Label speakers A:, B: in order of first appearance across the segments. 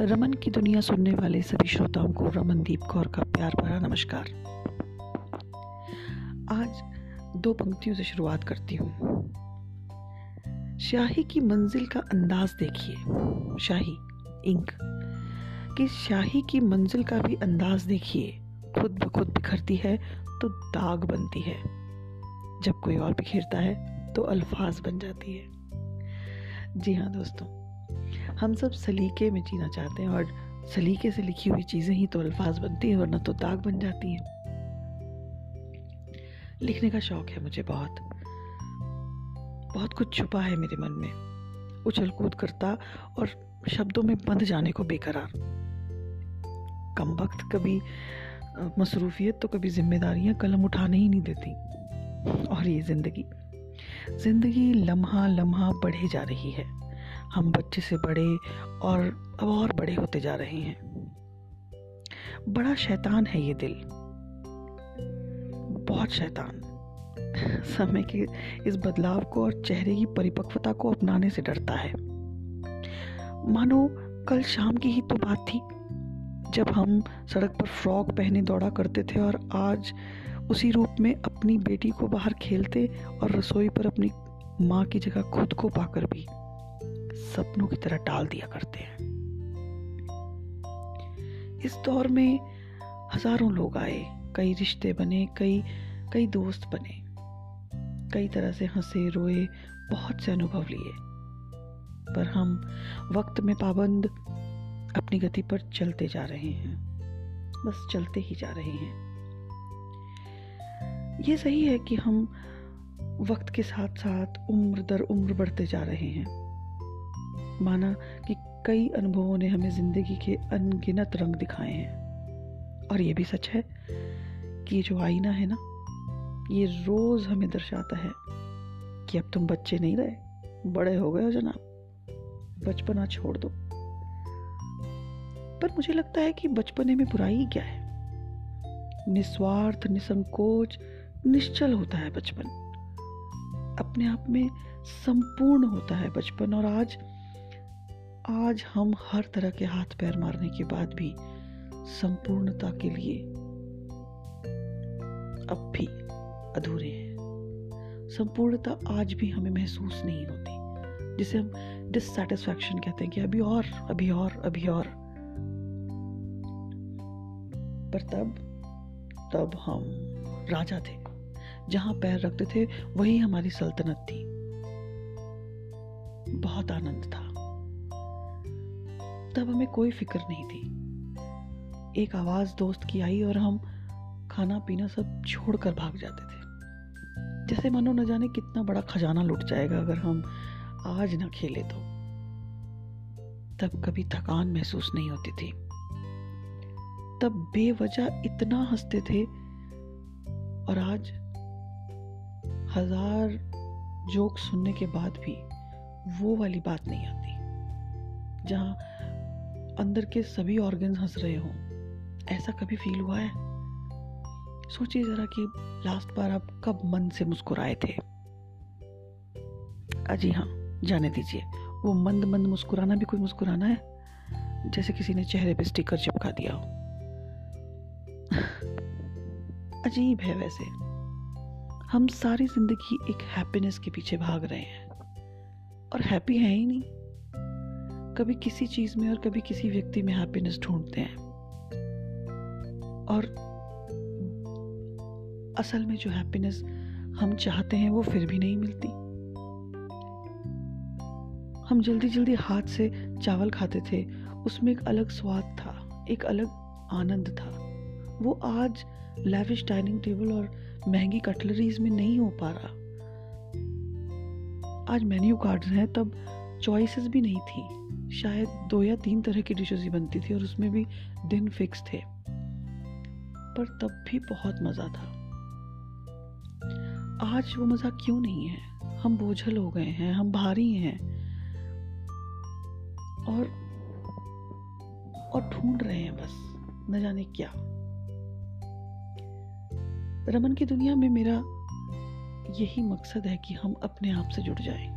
A: रमन की दुनिया सुनने वाले सभी श्रोताओं को रमनदीप कौर का प्यार भरा नमस्कार। आज दो पंक्तियों से शुरुआत करती हूँ। शाही की मंजिल का अंदाज देखिए। शाही, इंक। कि शाही की मंजिल का भी अंदाज देखिए। खुद ब खुद बिखरती है तो दाग बनती है। जब कोई और बिखेरता है तो अल्फाज बन जाती है। जी हाँ दोस्तों हम सब सलीके में जीना चाहते हैं और सलीके से लिखी हुई चीज़ें ही तो अल्फाज बनती हैं, वरना तो दाग बन जाती हैं। लिखने का शौक है मुझे बहुत। बहुत कुछ छुपा है मेरे मन में। उछल कूद करता और शब्दों में बंध जाने को बेकरार। कम वक्त कभी मसरूफियत तो कभी जिम्मेदारियाँ कलम उठाने ही नहीं देती। और ये ज़िंदगी ज़िंदगी लम्हा लम्हा बढ़े जा रही है। हम बच्चे से बड़े और अब और बड़े होते जा रहे हैं। बड़ा शैतान है ये दिल। बहुत शैतान। समय के इस बदलाव को और चेहरे की परिपक्वता को अपनाने से डरता है। मानो कल शाम की ही तो बात थी, जब हम सड़क पर फ्रॉक पहने दौड़ा करते थे और आज उसी रूप में अपनी बेटी को बाहर खेलते और रसोई पर अपनी माँ की जगह खुद को पाकर भी। सपनों की तरह टाल दिया करते हैं। इस दौर में हज़ारों लोग आए, कई रिश्ते बने, कई कई दोस्त बने। कई तरह से हंसे, रोए, बहुत से अनुभव लिए। पर हम वक्त में पाबंद अपनी गति पर चलते जा रहे हैं। बस चलते ही जा रहे हैं। ये सही है कि हम वक्त के साथ साथ उम्र दर उम्र बढ़ते जा रहे हैं। माना कि कई अनुभवों ने हमें ज़िंदगी के अनगिनत रंग दिखाए हैं। और ये भी सच है कि ये जो आईना है ना, ये रोज हमें दर्शाता है कि अब तुम बच्चे नहीं रहे, बड़े हो गए हो जनाब। बचपना छोड़ दो। पर मुझे लगता है कि बचपने में बुराई क्या है? निस्वार्थ, निसंकोच, निश्चल होता है बचपन। अपने आप में संपूर्ण होता है बचपन और आज आज हम हर तरह के हाथ पैर मारने के बाद भी संपूर्णता के लिए अब भी अधूरे हैं। संपूर्णता आज भी हमें महसूस नहीं होती, जिसे हम डिससेटिस्फैक्शन कहते हैं कि अभी और अभी और अभी और। पर तब तब हम राजा थे, जहाँ पैर रखते थे, वही हमारी सल्तनत थी। बहुत आनंद था। तब हमें कोई फ़िक्र नहीं थी। एक आवाज़ दोस्त की आई और हम खाना पीना सब छोड़कर भाग जाते थे। जैसे मानो न जाने कितना बड़ा खजाना लुट जाएगा अगर हम आज ना खेले तो। तब कभी थकान महसूस नहीं होती थी। तब बेवजह इतना हँसते थे और आज हज़ार जोक सुनने के बाद भी वो वाली बात नहीं आती। जहाँ अंदर के सभी ऑर्गन्स हंस रहे हों। ऐसा कभी फील हुआ है? सोचिए जरा कि लास्ट बार आप कब मन से मुस्कुराए थे। अजी हाँ जाने दीजिए। वो मंद मंद मुस्कुराना भी कोई मुस्कुराना है? जैसे किसी ने चेहरे पे स्टिकर चिपका दिया हो। अजीब है वैसे। हम सारी ज़िंदगी एक हैप्पीनेस के पीछे भाग रहे हैं। और हैप्पी है ही नहीं। कभी किसी चीज़ में और कभी किसी व्यक्ति में हैप्पीनेस ढूंढते हैं। और असल में जो हैप्पीनेस हम चाहते हैं वो फिर भी नहीं मिलती। हम जल्दी जल्दी हाथ से चावल खाते थे, उसमें एक अलग स्वाद था, एक अलग आनंद था। वो आज लैविश डाइनिंग टेबल और महँगी कटलरीज में नहीं हो पा रहा। आज मेन्यू कार्ड्स हैं, तब चॉइसेस भी नहीं थी। शायद दो या तीन तरह की डिशेस ही बनती थी और उसमें भी दिन फिक्स थे। पर तब भी बहुत मज़ा था। आज वो मज़ा क्यों नहीं है? हम बोझल हो गए हैं, हम भारी हैं। और और ढूंढ रहे हैं बस, न जाने क्या। रमन की दुनिया में मेरा यही मकसद है कि हम अपने आप से जुड़ जाएँ।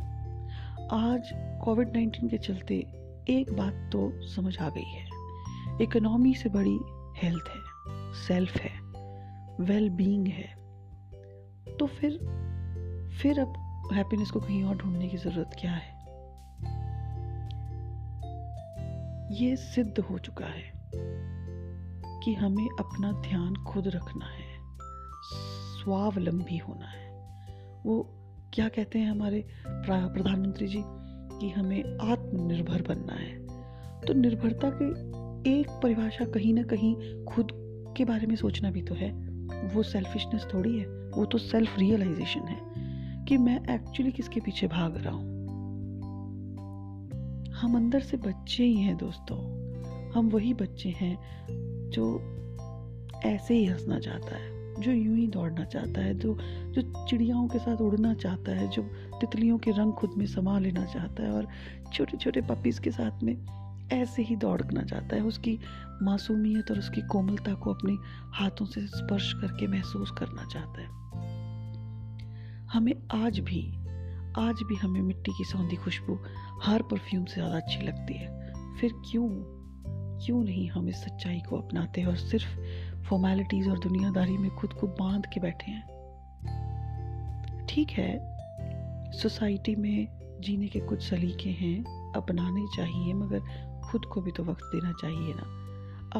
A: आज कोविड नाइन्टीन के चलते एक बात तो समझ आ गई है। इकोनॉमी से बड़ी हेल्थ है सेल्फ है वेल बीइंग है। तो फिर फिर अब हैप्पीनेस को कहीं और ढूँढने की ज़रूरत क्या है? ये सिद्ध हो चुका है कि हमें अपना ध्यान खुद रखना है। स्वावलंबी होना है। वो क्या कहते हैं हमारे प्रधानमंत्री जी? कि हमें आत्मनिर्भर बनना है। तो निर्भरता की एक परिभाषा कहीं ना कहीं खुद के बारे में सोचना भी तो है। वो सेल्फिशनेस थोड़ी है, वो तो सेल्फ रियलाइजेशन है कि मैं एक्चुअली किसके पीछे भाग रहा हूँ। हम अंदर से बच्चे ही हैं दोस्तों। हम वही बच्चे हैं जो ऐसे ही हंसना चाहता है, जो यूँ ही दौड़ना चाहता है, जो जो चिड़ियाओं के साथ उड़ना चाहता है, जो तितलियों के रंग खुद में समा लेना चाहता है और छोटे छोटे पपीज़ के साथ में ऐसे ही दौड़ना चाहता है। उसकी मासूमियत और उसकी कोमलता को अपने हाथों से स्पर्श करके महसूस करना चाहता है। हमें आज भी आज भी हमें मिट्टी की सौंधी खुशबू हर परफ्यूम से ज़्यादा अच्छी लगती है। फिर क्यों क्यों नहीं हम इस सच्चाई को अपनाते हैं और सिर्फ़ फॉर्मेलिटीज़ और दुनियादारी में खुद को बाँध के बैठे हैं? ठीक है सोसाइटी में जीने के कुछ सलीके हैं, अपनाने चाहिए, मगर खुद को भी तो वक्त देना चाहिए ना।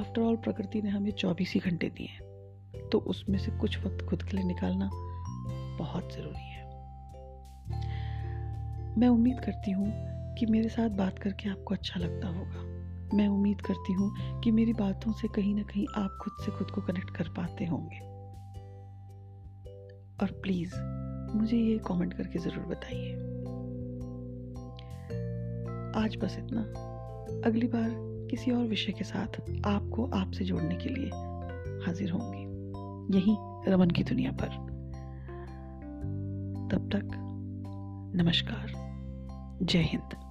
A: आफ्टर ऑल प्रकृति ने हमें चौबीस ही घंटे दिए हैं। तो उसमें से कुछ वक्त खुद के लिए निकालना बहुत ज़रूरी है। मैं उम्मीद करती हूँ कि मेरे साथ बात करके आपको अच्छा लगता होगा। मैं उम्मीद करती हूँ कि मेरी बातों से कहीं ना कहीं आप खुद से खुद को कनेक्ट कर पाते होंगे। और प्लीज़ मुझे ये कमेंट करके ज़रूर बताइए। आज बस इतना। अगली बार किसी और विषय के साथ आपको आपसे जोड़ने के लिए हाजिर होंगी। यही रमन की दुनिया पर। तब तक नमस्कार। जय हिंद।